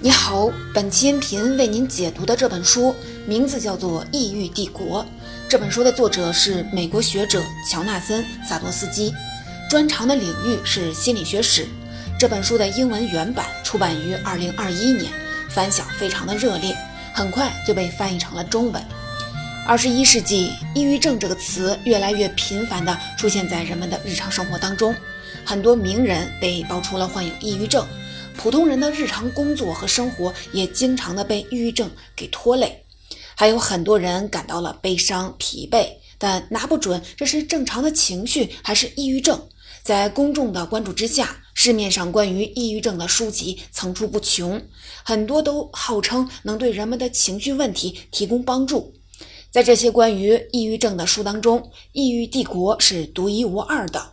你好，本期音频为您解读的这本书名字叫做《异域帝国》。这本书的作者是美国学者乔纳森·萨多斯基，专长的领域是心理学史。这本书的英文原版出版于2021年，反响非常的热烈，很快就被翻译成了中文。二十一世纪，抑郁症这个词越来越频繁地出现在人们的日常生活当中，很多名人被爆出了患有抑郁症。普通人的日常工作和生活也经常的被抑郁症给拖累，还有很多人感到了悲伤、疲惫，但拿不准这是正常的情绪还是抑郁症。在公众的关注之下，市面上关于抑郁症的书籍层出不穷，很多都号称能对人们的情绪问题提供帮助。在这些关于抑郁症的书当中，《抑郁帝国》是独一无二的。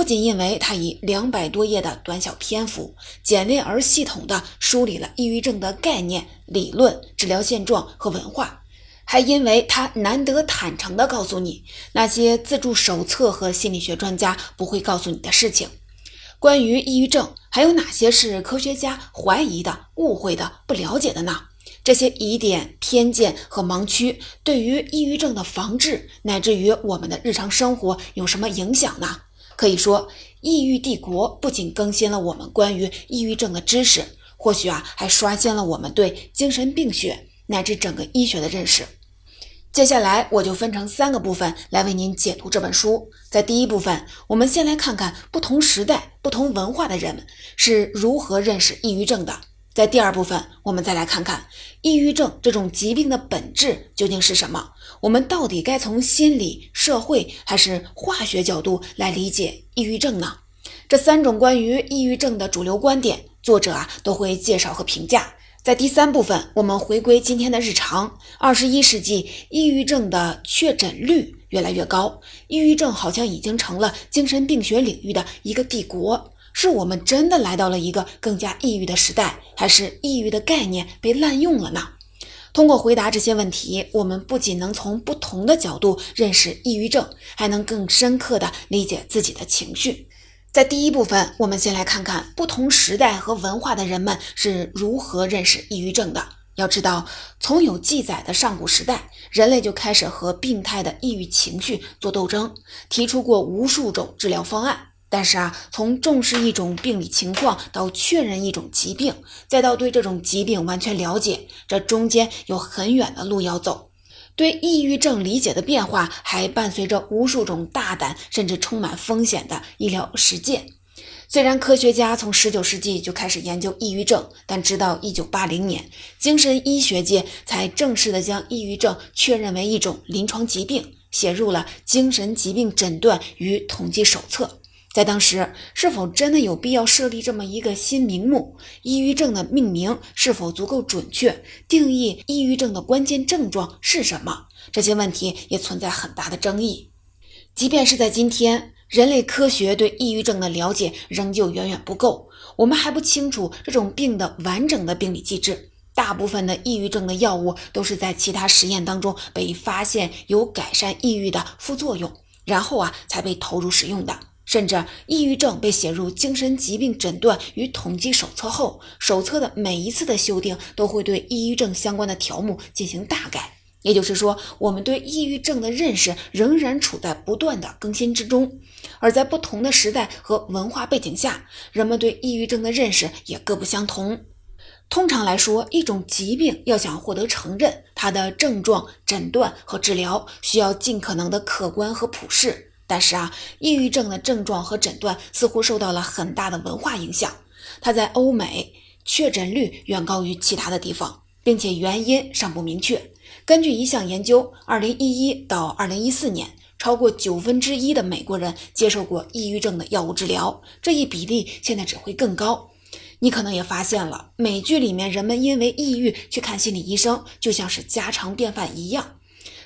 不仅因为它以两百多页的短小篇幅，简练而系统地梳理了抑郁症的概念、理论、治疗现状和文化，还因为它难得坦诚地告诉你那些自助手册和心理学专家不会告诉你的事情。关于抑郁症，还有哪些是科学家怀疑的、误会的、不了解的呢？这些疑点、偏见和盲区对于抑郁症的防治，乃至于我们的日常生活有什么影响呢？可以说，《抑郁帝国》不仅更新了我们关于抑郁症的知识，或许啊，还刷新了我们对精神病学乃至整个医学的认识。接下来，我就分成三个部分来为您解读这本书。在第一部分，我们先来看看不同时代、不同文化的人们是如何认识抑郁症的。在第二部分，我们再来看看抑郁症这种疾病的本质究竟是什么。我们到底该从心理、社会还是化学角度来理解抑郁症呢？这三种关于抑郁症的主流观点，作者啊都会介绍和评价。在第三部分，我们回归今天的日常。二十一世纪，抑郁症的确诊率越来越高，抑郁症好像已经成了精神病学领域的一个帝国。是我们真的来到了一个更加抑郁的时代，还是抑郁的概念被滥用了呢？通过回答这些问题，我们不仅能从不同的角度认识抑郁症，还能更深刻地理解自己的情绪。在第一部分，我们先来看看不同时代和文化的人们是如何认识抑郁症的。要知道，从有记载的上古时代，人类就开始和病态的抑郁情绪做斗争，提出过无数种治疗方案。但是啊，从重视一种病理情况到确认一种疾病，再到对这种疾病完全了解，这中间有很远的路要走。对抑郁症理解的变化，还伴随着无数种大胆甚至充满风险的医疗实践。虽然科学家从19世纪就开始研究抑郁症，但直到1980年，精神医学界才正式的将抑郁症确认为一种临床疾病，写入了《精神疾病诊断与统计手册》。在当时，是否真的有必要设立这么一个新名目？抑郁症的命名是否足够准确？定义抑郁症的关键症状是什么？这些问题也存在很大的争议。即便是在今天，人类科学对抑郁症的了解仍旧远远不够。我们还不清楚这种病的完整的病理机制。大部分的抑郁症的药物都是在其他实验当中被发现有改善抑郁的副作用，然后啊才被投入使用的。甚至，抑郁症被写入精神疾病诊断与统计手册后，手册的每一次的修订都会对抑郁症相关的条目进行大改。也就是说，我们对抑郁症的认识仍然处在不断的更新之中。而在不同的时代和文化背景下，人们对抑郁症的认识也各不相同。通常来说，一种疾病要想获得承认，它的症状、诊断和治疗需要尽可能的客观和普适。但是啊，抑郁症的症状和诊断似乎受到了很大的文化影响。它在欧美确诊率远高于其他的地方，并且原因尚不明确。根据一项研究，2011到2014年，超过九分之一的美国人接受过抑郁症的药物治疗，这一比例现在只会更高。你可能也发现了，美剧里面人们因为抑郁去看心理医生，就像是家常便饭一样。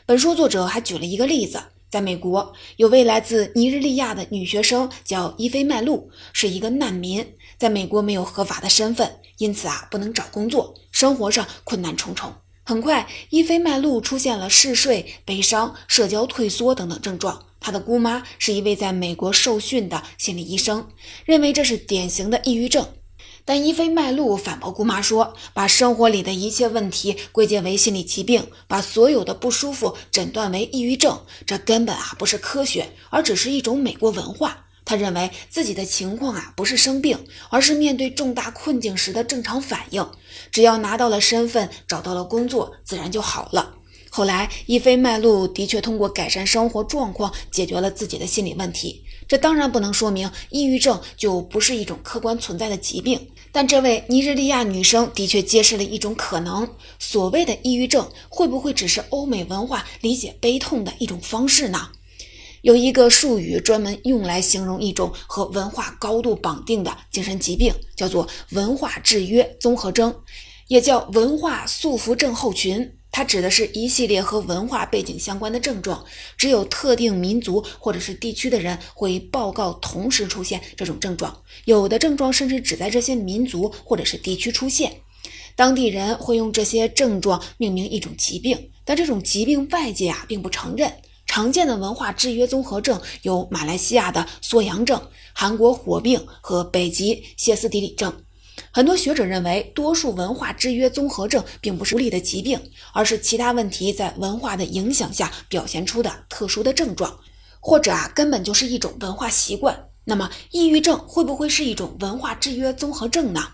本书作者还举了一个例子。在美国，有位来自尼日利亚的女学生叫伊菲麦露，是一个难民，在美国没有合法的身份，因此啊不能找工作，生活上困难重重。很快，伊菲麦露出现了嗜睡、悲伤、社交退缩等等症状。她的姑妈是一位在美国受训的心理医生，认为这是典型的抑郁症。但伊菲麦露反驳姑妈说：“把生活里的一切问题归结为心理疾病，把所有的不舒服诊断为抑郁症，这根本啊不是科学，而只是一种美国文化。”他认为自己的情况啊不是生病，而是面对重大困境时的正常反应。只要拿到了身份，找到了工作，自然就好了。后来，伊菲麦露的确通过改善生活状况解决了自己的心理问题。这当然不能说明抑郁症就不是一种客观存在的疾病，但这位尼日利亚女生的确揭示了一种可能：所谓的抑郁症，会不会只是欧美文化理解悲痛的一种方式呢？有一个术语专门用来形容一种和文化高度绑定的精神疾病，叫做文化制约综合征，也叫文化束缚症候群。它指的是一系列和文化背景相关的症状，只有特定民族或者是地区的人会报告同时出现这种症状，有的症状甚至只在这些民族或者是地区出现。当地人会用这些症状命名一种疾病，但这种疾病外界啊并不承认。常见的文化制约综合症有马来西亚的缩阳症、韩国火病和北极歇斯底里症。很多学者认为，多数文化制约综合症并不是独立的疾病，而是其他问题在文化的影响下表现出的特殊的症状，或者啊，根本就是一种文化习惯。那么，抑郁症会不会是一种文化制约综合症呢？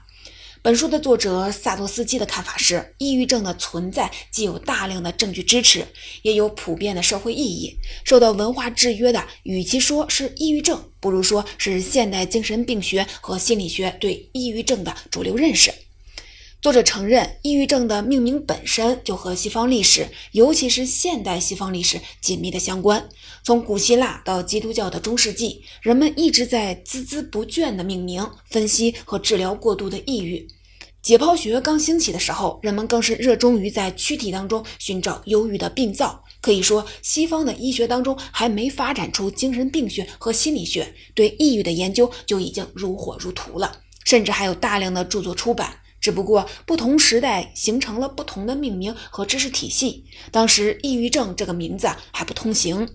本书的作者萨多斯基的看法是，抑郁症的存在既有大量的证据支持，也有普遍的社会意义。受到文化制约的，与其说是抑郁症，不如说是现代精神病学和心理学对抑郁症的主流认识。作者承认，抑郁症的命名本身就和西方历史，尤其是现代西方历史紧密的相关。从古希腊到基督教的中世纪，人们一直在孜孜不倦地命名、分析和治疗过度的抑郁。解剖学刚兴起的时候，人们更是热衷于在躯体当中寻找忧郁的病灶。可以说，西方的医学当中还没发展出精神病学和心理学，对抑郁的研究就已经如火如荼了，甚至还有大量的著作出版。只不过，不同时代形成了不同的命名和知识体系。当时，抑郁症这个名字还不通行。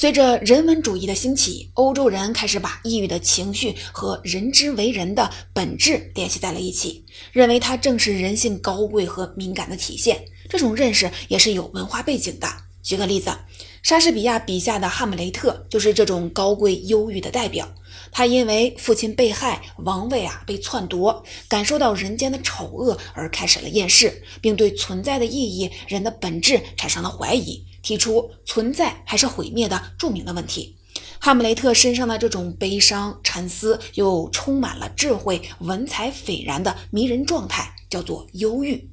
随着人文主义的兴起，欧洲人开始把抑郁的情绪和人之为人的本质联系在了一起，认为它正是人性高贵和敏感的体现。这种认识也是有文化背景的。举个例子，莎士比亚笔下的哈姆雷特就是这种高贵忧郁的代表。他因为父亲被害，王位啊被篡夺，感受到人间的丑恶而开始了厌世，并对存在的意义、人的本质产生了怀疑，提出存在还是毁灭的著名的问题。哈姆雷特身上的这种悲伤、沉思又充满了智慧、文采斐然的迷人状态，叫做忧郁。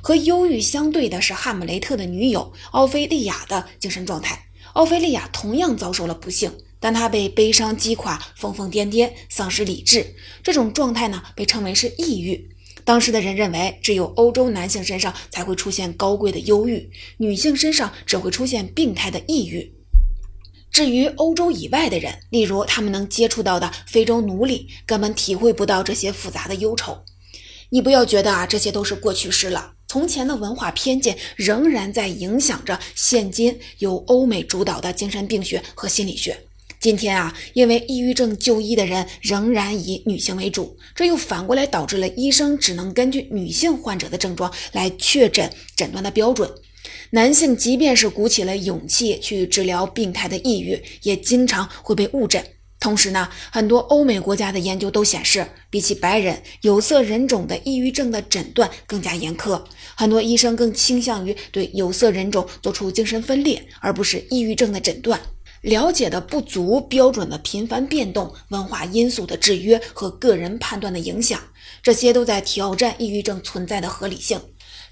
和忧郁相对的是哈姆雷特的女友奥菲利亚的精神状态。奥菲利亚同样遭受了不幸。但她被悲伤击垮，疯疯癫癫，丧失理智。这种状态呢，被称为是抑郁。当时的人认为，只有欧洲男性身上才会出现高贵的忧郁，女性身上只会出现病态的抑郁。至于欧洲以外的人，例如他们能接触到的非洲奴隶，根本体会不到这些复杂的忧愁。你不要觉得啊，这些都是过去式了。从前的文化偏见仍然在影响着现今由欧美主导的精神病学和心理学。今天啊，因为抑郁症就医的人仍然以女性为主，这又反过来导致了医生只能根据女性患者的症状来确诊诊断的标准。男性即便是鼓起了勇气去治疗病态的抑郁，也经常会被误诊。同时呢，很多欧美国家的研究都显示，比起白人，有色人种的抑郁症的诊断更加严苛，很多医生更倾向于对有色人种做出精神分裂，而不是抑郁症的诊断。了解的不足，标准的频繁变动，文化因素的制约和个人判断的影响，这些都在挑战抑郁症存在的合理性。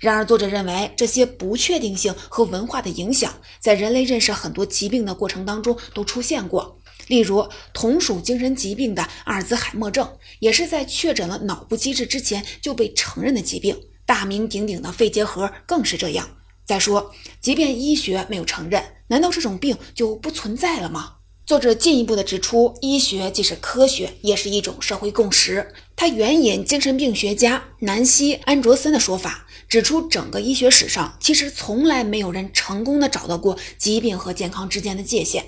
然而，作者认为这些不确定性和文化的影响，在人类认识很多疾病的过程当中都出现过。例如，同属精神疾病的阿尔兹海默症，也是在确诊了脑部机制之前就被承认的疾病。大名鼎鼎的肺结核更是这样。再说，即便医学没有承认。难道这种病就不存在了吗？作者进一步的指出，医学既是科学，也是一种社会共识。他援引精神病学家南希·安卓森的说法，指出整个医学史上其实从来没有人成功的找到过疾病和健康之间的界限。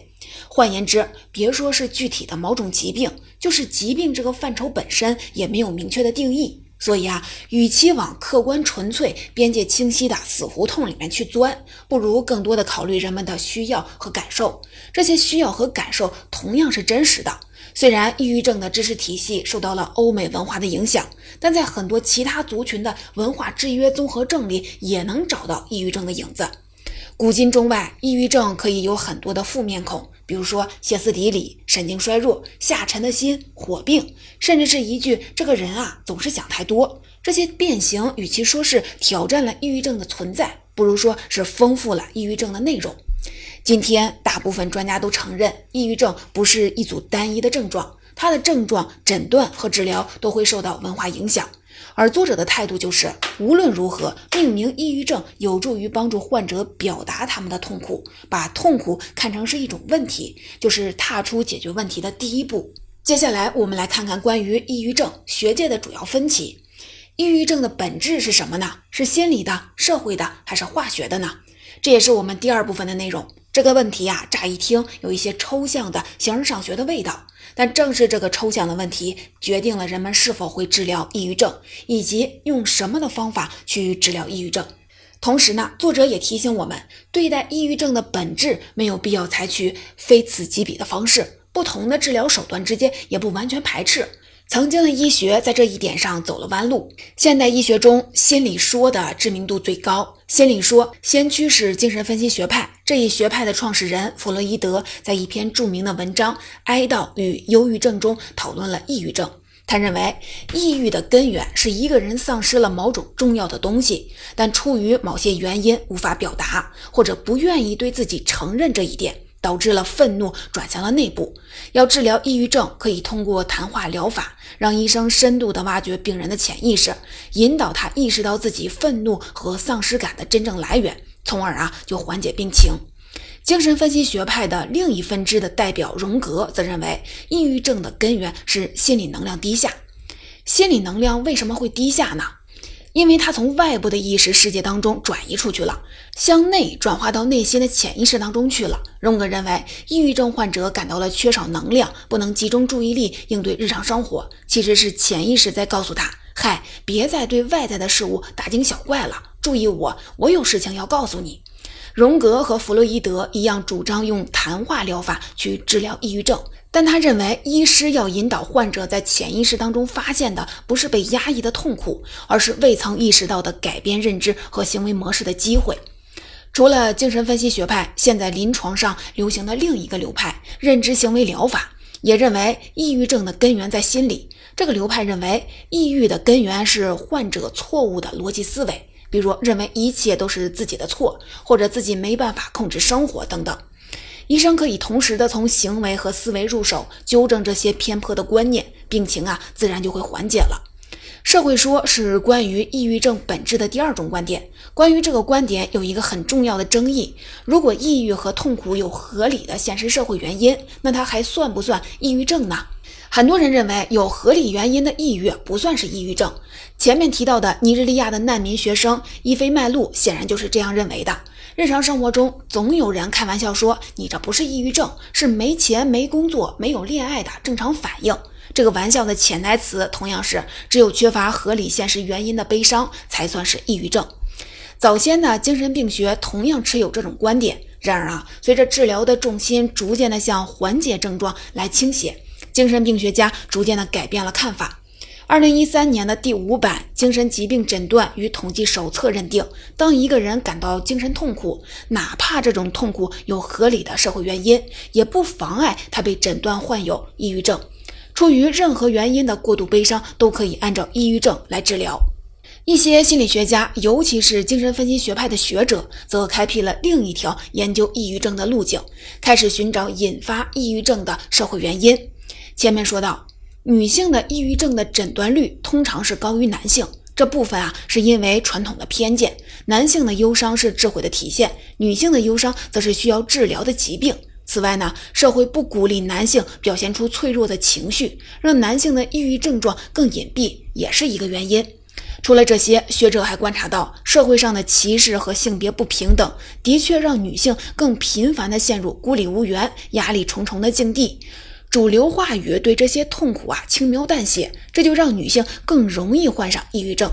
换言之，别说是具体的某种疾病，就是疾病这个范畴本身也没有明确的定义。所以啊，与其往客观纯粹、边界清晰的死胡同里面去钻，不如更多的考虑人们的需要和感受。这些需要和感受同样是真实的。虽然抑郁症的知识体系受到了欧美文化的影响，但在很多其他族群的文化制约综合症里，也能找到抑郁症的影子。古今中外，抑郁症可以有很多的负面孔，比如说歇斯底里、神经衰弱、下沉的心、火并，甚至是一句“这个人啊总是想太多”。这些变形，与其说是挑战了抑郁症的存在，不如说是丰富了抑郁症的内容。今天，大部分专家都承认，抑郁症不是一组单一的症状，它的症状、诊断和治疗都会受到文化影响。而作者的态度就是，无论如何，命名抑郁症有助于帮助患者表达他们的痛苦，把痛苦看成是一种问题，就是踏出解决问题的第一步。接下来，我们来看看关于抑郁症学界的主要分歧。抑郁症的本质是什么呢？是心理的、社会的，还是化学的呢？这也是我们第二部分的内容。这个问题呀，乍一听有一些抽象的形而上学的味道。但正是这个抽象的问题，决定了人们是否会治疗抑郁症，以及用什么的方法去治疗抑郁症。同时呢，作者也提醒我们，对待抑郁症的本质没有必要采取非此即彼的方式，不同的治疗手段之间也不完全排斥。曾经的医学在这一点上走了弯路。现代医学中，心理说的知名度最高。心理说先驱是精神分析学派，这一学派的创始人弗洛伊德在一篇著名的文章《哀悼与忧郁症》中讨论了抑郁症。他认为，抑郁的根源是一个人丧失了某种重要的东西，但出于某些原因无法表达，或者不愿意对自己承认这一点。导致了愤怒转向了内部。要治疗抑郁症，可以通过谈话疗法，让医生深度地挖掘病人的潜意识，引导他意识到自己愤怒和丧失感的真正来源，从而啊就缓解病情。精神分析学派的另一分支的代表荣格则认为，抑郁症的根源是心理能量低下。心理能量为什么会低下呢？因为他从外部的意识世界当中转移出去了，向内转化到内心的潜意识当中去了。荣格认为，抑郁症患者感到了缺少能量，不能集中注意力应对日常生活，其实是潜意识在告诉他：“嗨，别再对外在的事物大惊小怪了，注意我，我有事情要告诉你。”荣格和弗洛伊德一样，主张用谈话疗法去治疗抑郁症。但他认为，医师要引导患者在潜意识当中发现的不是被压抑的痛苦，而是未曾意识到的改变认知和行为模式的机会。除了精神分析学派，现在临床上流行的另一个流派——认知行为疗法，也认为抑郁症的根源在心理。这个流派认为，抑郁的根源是患者错误的逻辑思维，比如认为一切都是自己的错，或者自己没办法控制生活等等。医生可以同时的从行为和思维入手，纠正这些偏颇的观念，病情啊自然就会缓解了。社会说是关于抑郁症本质的第二种观点。关于这个观点有一个很重要的争议：如果抑郁和痛苦有合理的现实社会原因，那它还算不算抑郁症呢？很多人认为有合理原因的抑郁不算是抑郁症。前面提到的尼日利亚的难民学生伊菲麦路显然就是这样认为的。日常生活中，总有人开玩笑说：“你这不是抑郁症，是没钱、没工作、没有恋爱的正常反应。”这个玩笑的潜台词同样是：只有缺乏合理现实原因的悲伤才算是抑郁症。早先呢精神病学同样持有这种观点。然而啊，随着治疗的重心逐渐的向缓解症状来倾斜，精神病学家逐渐的改变了看法。二零一三年的第五版精神疾病诊断与统计手册认定，当一个人感到精神痛苦，哪怕这种痛苦有合理的社会原因，也不妨碍他被诊断患有抑郁症。出于任何原因的过度悲伤都可以按照抑郁症来治疗。一些心理学家，尤其是精神分析学派的学者，则开辟了另一条研究抑郁症的路径，开始寻找引发抑郁症的社会原因。前面说到。女性的抑郁症的诊断率通常是高于男性，这部分啊是因为传统的偏见。男性的忧伤是智慧的体现，女性的忧伤则是需要治疗的疾病。此外呢，社会不鼓励男性表现出脆弱的情绪，让男性的抑郁症状更隐蔽，也是一个原因。除了这些，学者还观察到，社会上的歧视和性别不平等的确让女性更频繁地陷入孤立无援、压力重重的境地。主流话语对这些痛苦啊轻描淡写，这就让女性更容易患上抑郁症。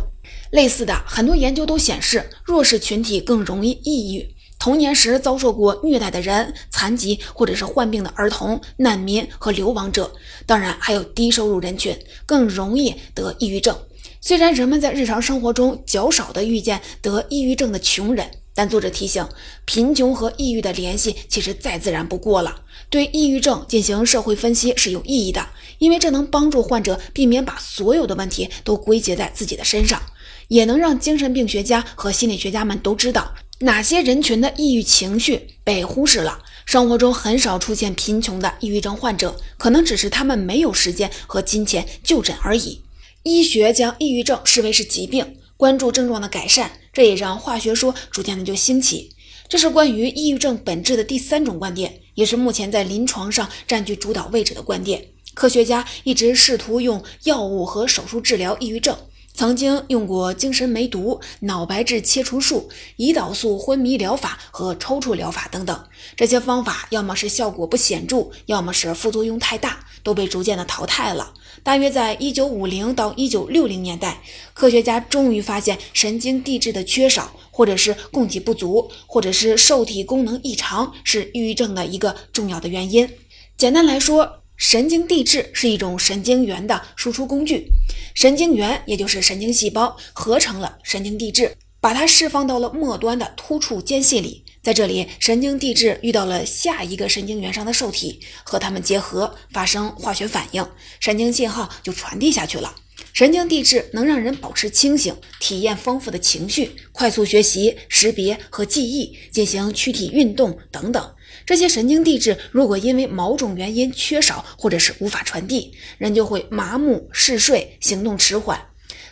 类似的，很多研究都显示，弱势群体更容易抑郁。童年时遭受过虐待的人、残疾或者是患病的儿童、难民和流亡者，当然还有低收入人群，更容易得抑郁症。虽然人们在日常生活中较少的遇见得抑郁症的穷人，但作者提醒，贫穷和抑郁的联系其实再自然不过了。对抑郁症进行社会分析是有意义的，因为这能帮助患者避免把所有的问题都归结在自己的身上，也能让精神病学家和心理学家们都知道哪些人群的抑郁情绪被忽视了。生活中很少出现贫穷的抑郁症患者，可能只是他们没有时间和金钱就诊而已。医学将抑郁症视为是疾病，关注症状的改善，这也让化学说逐渐的就兴起。这是关于抑郁症本质的第三种观点，也是目前在临床上占据主导位置的观点。科学家一直试图用药物和手术治疗抑郁症。曾经用过精神梅毒、脑白质切除术、胰岛素昏迷疗法和抽搐疗法等等，这些方法要么是效果不显著，要么是副作用太大，都被逐渐的淘汰了。大约在一九五零到一九六零年代，科学家终于发现神经递质的缺少，或者是供给不足，或者是受体功能异常，是抑郁症的一个重要的原因。简单来说，神经递质是一种神经元的输出工具，神经元也就是神经细胞合成了神经递质，把它释放到了末端的突触间隙里。在这里，神经递质遇到了下一个神经元上的受体，和它们结合，发生化学反应，神经信号就传递下去了。神经递质能让人保持清醒，体验丰富的情绪，快速学习、识别和记忆，进行躯体运动等等。这些神经递质如果因为某种原因缺少，或者是无法传递，人就会麻木、嗜睡、行动迟缓。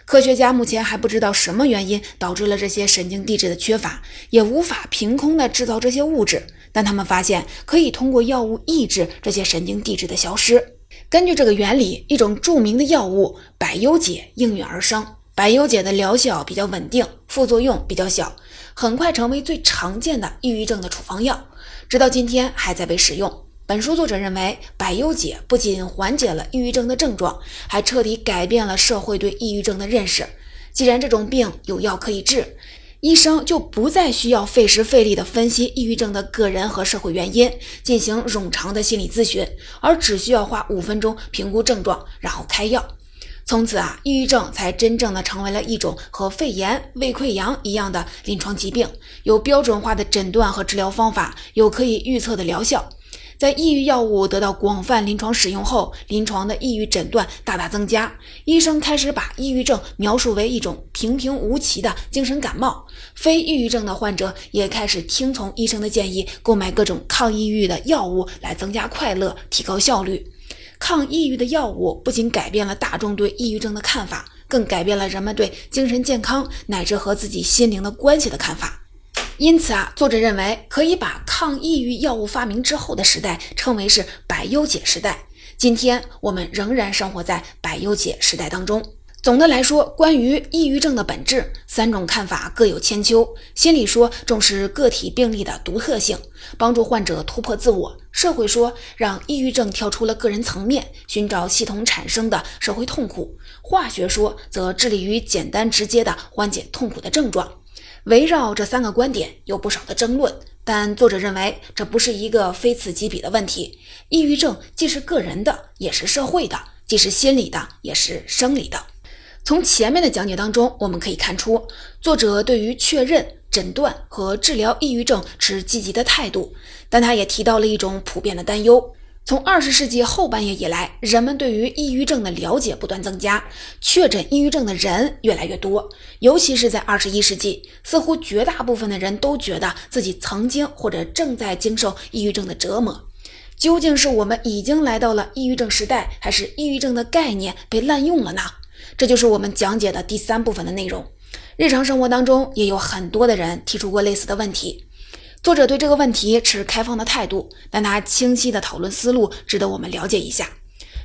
科学家目前还不知道什么原因导致了这些神经递质的缺乏，也无法凭空的制造这些物质。但他们发现可以通过药物抑制这些神经递质的消失。根据这个原理，一种著名的药物百忧解应运而生。百忧解的疗效比较稳定，副作用比较小，很快成为最常见的抑郁症的处方药。直到今天还在被使用。本书作者认为，百忧解不仅缓解了抑郁症的症状，还彻底改变了社会对抑郁症的认识。既然这种病有药可以治，医生就不再需要费时费力地分析抑郁症的个人和社会原因，进行冗长的心理咨询，而只需要花五分钟评估症状，然后开药。从此啊，抑郁症才真正的成为了一种和肺炎、胃溃疡一样的临床疾病，有标准化的诊断和治疗方法，有可以预测的疗效。在抑郁药物得到广泛临床使用后，临床的抑郁诊断大大增加，医生开始把抑郁症描述为一种平平无奇的精神感冒。非抑郁症的患者也开始听从医生的建议，购买各种抗抑郁的药物来增加快乐、提高效率。抗抑郁的药物不仅改变了大众对抑郁症的看法，更改变了人们对精神健康乃至和自己心灵的关系的看法。因此啊，作者认为可以把抗抑郁药物发明之后的时代称为是百忧解时代。今天我们仍然生活在百忧解时代当中。总的来说，关于抑郁症的本质，三种看法各有千秋。心理说重视个体病例的独特性，帮助患者突破自我；社会说让抑郁症跳出了个人层面，寻找系统产生的社会痛苦；化学说则致力于简单直接的缓解痛苦的症状。围绕这三个观点有不少的争论，但作者认为这不是一个非此即彼的问题。抑郁症既是个人的，也是社会的；既是心理的，也是生理的。从前面的讲解当中，我们可以看出，作者对于确认、诊断和治疗抑郁症持积极的态度，但他也提到了一种普遍的担忧：从二十世纪后半叶以来，人们对于抑郁症的了解不断增加，确诊抑郁症的人越来越多，尤其是在二十一世纪，似乎绝大部分的人都觉得自己曾经或者正在经受抑郁症的折磨。究竟是我们已经来到了抑郁症时代，还是抑郁症的概念被滥用了呢？这就是我们讲解的第三部分的内容。日常生活当中，也有很多的人提出过类似的问题。作者对这个问题持开放的态度，但他清晰的讨论思路值得我们了解一下。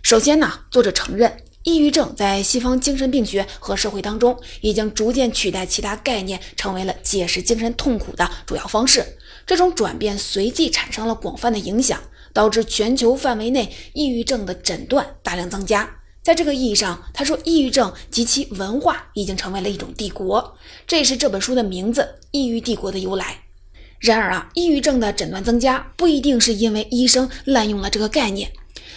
首先呢，作者承认，抑郁症在西方精神病学和社会当中已经逐渐取代其他概念，成为了解释精神痛苦的主要方式。这种转变随即产生了广泛的影响，导致全球范围内抑郁症的诊断大量增加。在这个意义上，他说，抑郁症及其文化已经成为了一种帝国，这也是这本书的名字《抑郁帝国》的由来。然而啊，抑郁症的诊断增加不一定是因为医生滥用了这个概念。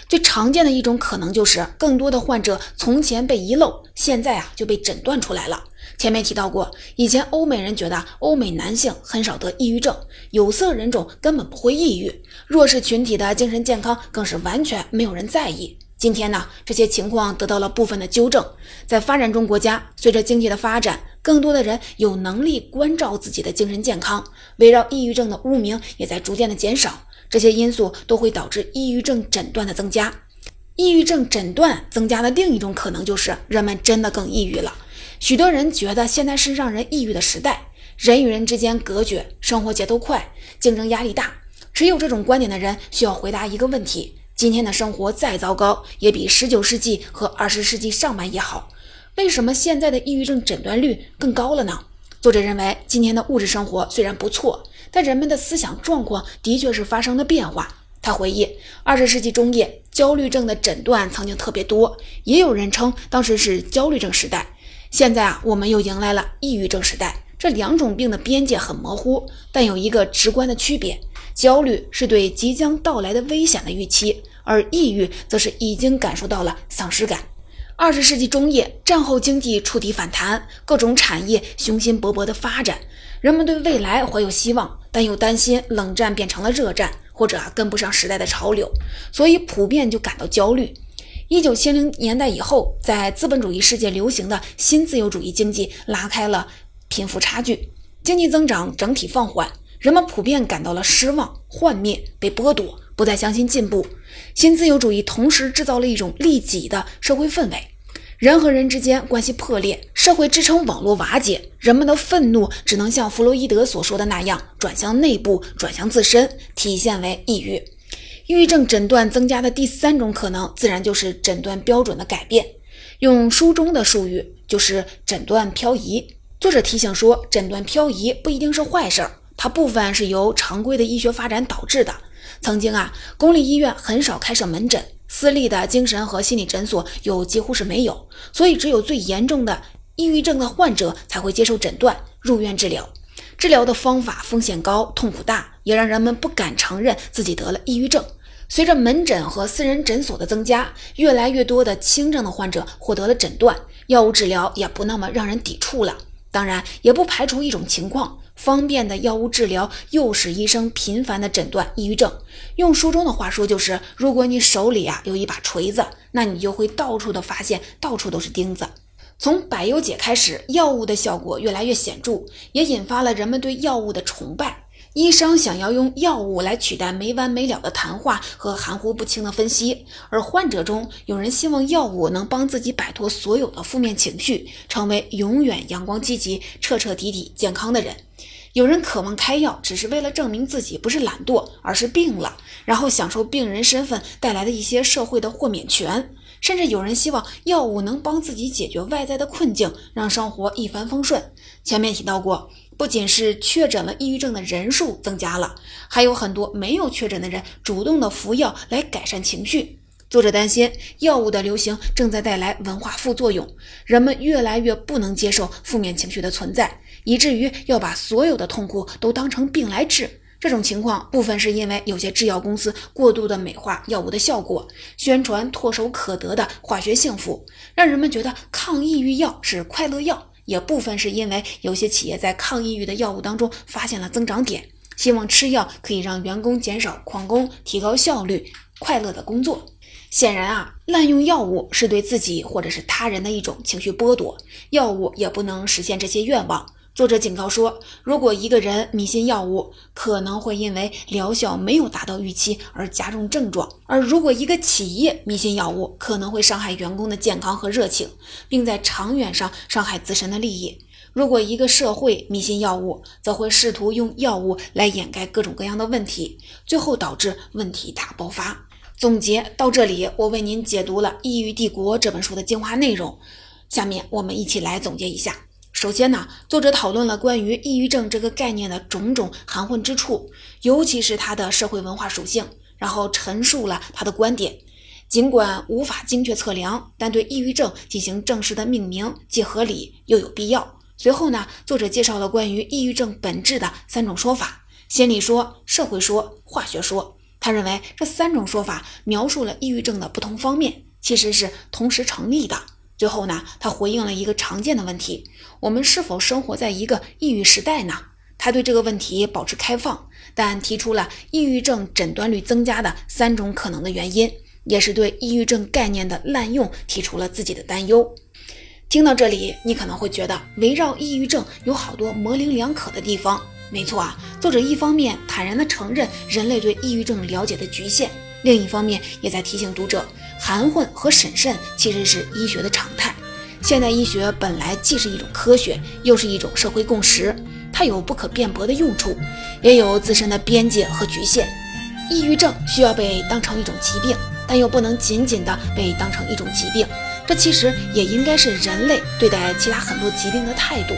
最常见的一种可能就是，更多的患者从前被遗漏，现在啊就被诊断出来了。前面提到过，以前欧美人觉得欧美男性很少得抑郁症，有色人种根本不会抑郁，弱势群体的精神健康更是完全没有人在意。今天呢，这些情况得到了部分的纠正。在发展中国家，随着经济的发展，更多的人有能力关照自己的精神健康，围绕抑郁症的污名也在逐渐的减少。这些因素都会导致抑郁症诊断的增加。抑郁症诊断增加的另一种可能就是人们真的更抑郁了。许多人觉得现在是让人抑郁的时代，人与人之间隔绝，生活节奏快，竞争压力大。持有这种观点的人需要回答一个问题。今天的生活再糟糕，也比十九世纪和二十世纪上半叶好。为什么现在的抑郁症诊断率更高了呢？作者认为，今天的物质生活虽然不错，但人们的思想状况的确是发生了变化。他回忆，二十世纪中叶，焦虑症的诊断曾经特别多，也有人称当时是焦虑症时代。现在啊，我们又迎来了抑郁症时代。这两种病的边界很模糊，但有一个直观的区别：焦虑是对即将到来的危险的预期。而抑郁则是已经感受到了丧失感。二十世纪中叶，战后经济触底反弹，各种产业雄心勃勃地发展，人们对未来怀有希望，但又担心冷战变成了热战，或者啊跟不上时代的潮流，所以普遍就感到焦虑。一九七零年代以后，在资本主义世界流行的新自由主义经济拉开了贫富差距，经济增长整体放缓，人们普遍感到了失望、幻灭、被剥夺。不再相信进步，新自由主义同时制造了一种利己的社会氛围，人和人之间关系破裂，社会支撑网络瓦解，人们的愤怒只能像弗洛伊德所说的那样转向内部，转向自身，体现为抑郁。抑郁症诊断增加的第三种可能，自然就是诊断标准的改变。用书中的术语，就是诊断漂移。作者提醒说，诊断漂移不一定是坏事儿，它部分是由常规的医学发展导致的。曾经啊，公立医院很少开设门诊，私立的精神和心理诊所又几乎是没有，所以只有最严重的抑郁症的患者才会接受诊断入院治疗。治疗的方法风险高，痛苦大，也让人们不敢承认自己得了抑郁症。随着门诊和私人诊所的增加，越来越多的轻症的患者获得了诊断，药物治疗也不那么让人抵触了。当然，也不排除一种情况。方便的药物治疗诱使医生频繁的诊断抑郁症。用书中的话说，就是如果你手里啊有一把锤子，那你就会到处的发现，到处都是钉子。从百忧解开始，药物的效果越来越显著，也引发了人们对药物的崇拜。医生想要用药物来取代没完没了的谈话和含糊不清的分析，而患者中有人希望药物能帮自己摆脱所有的负面情绪，成为永远阳光积极、彻彻底底健康的人。有人渴望开药，只是为了证明自己不是懒惰，而是病了，然后享受病人身份带来的一些社会的豁免权。甚至有人希望药物能帮自己解决外在的困境，让生活一帆风顺。前面提到过，不仅是确诊了抑郁症的人数增加了，还有很多没有确诊的人主动的服药来改善情绪。作者担心，药物的流行正在带来文化副作用，人们越来越不能接受负面情绪的存在。以至于要把所有的痛苦都当成病来治，这种情况部分是因为有些制药公司过度的美化药物的效果，宣传唾手可得的化学幸福，让人们觉得抗抑郁药是快乐药；也部分是因为有些企业在抗抑郁的药物当中发现了增长点，希望吃药可以让员工减少旷工，提高效率，快乐的工作。显然啊，滥用药物是对自己或者是他人的一种情绪剥夺，药物也不能实现这些愿望。作者警告说，如果一个人迷信药物，可能会因为疗效没有达到预期而加重症状；而如果一个企业迷信药物，可能会伤害员工的健康和热情，并在长远上伤害自身的利益。如果一个社会迷信药物，则会试图用药物来掩盖各种各样的问题，最后导致问题大爆发。总结到这里，我为您解读了《异域帝国》这本书的精华内容。下面我们一起来总结一下。首先呢，作者讨论了关于抑郁症这个概念的种种含混之处，尤其是它的社会文化属性，然后陈述了他的观点。尽管无法精确测量，但对抑郁症进行正式的命名既合理又有必要。随后呢，作者介绍了关于抑郁症本质的三种说法：心理说、社会说、化学说。他认为这三种说法描述了抑郁症的不同方面，其实是同时成立的。最后呢，他回应了一个常见的问题：我们是否生活在一个抑郁时代呢？他对这个问题保持开放，但提出了抑郁症诊断率增加的三种可能的原因，也是对抑郁症概念的滥用提出了自己的担忧。听到这里，你可能会觉得围绕抑郁症有好多模棱两可的地方。没错啊，作者一方面坦然地承认人类对抑郁症了解的局限，另一方面也在提醒读者，含混和审慎其实是医学的常态。现代医学本来既是一种科学，又是一种社会共识，它有不可辩驳的用处，也有自身的边界和局限。抑郁症需要被当成一种疾病，但又不能仅仅的被当成一种疾病。这其实也应该是人类对待其他很多疾病的态度。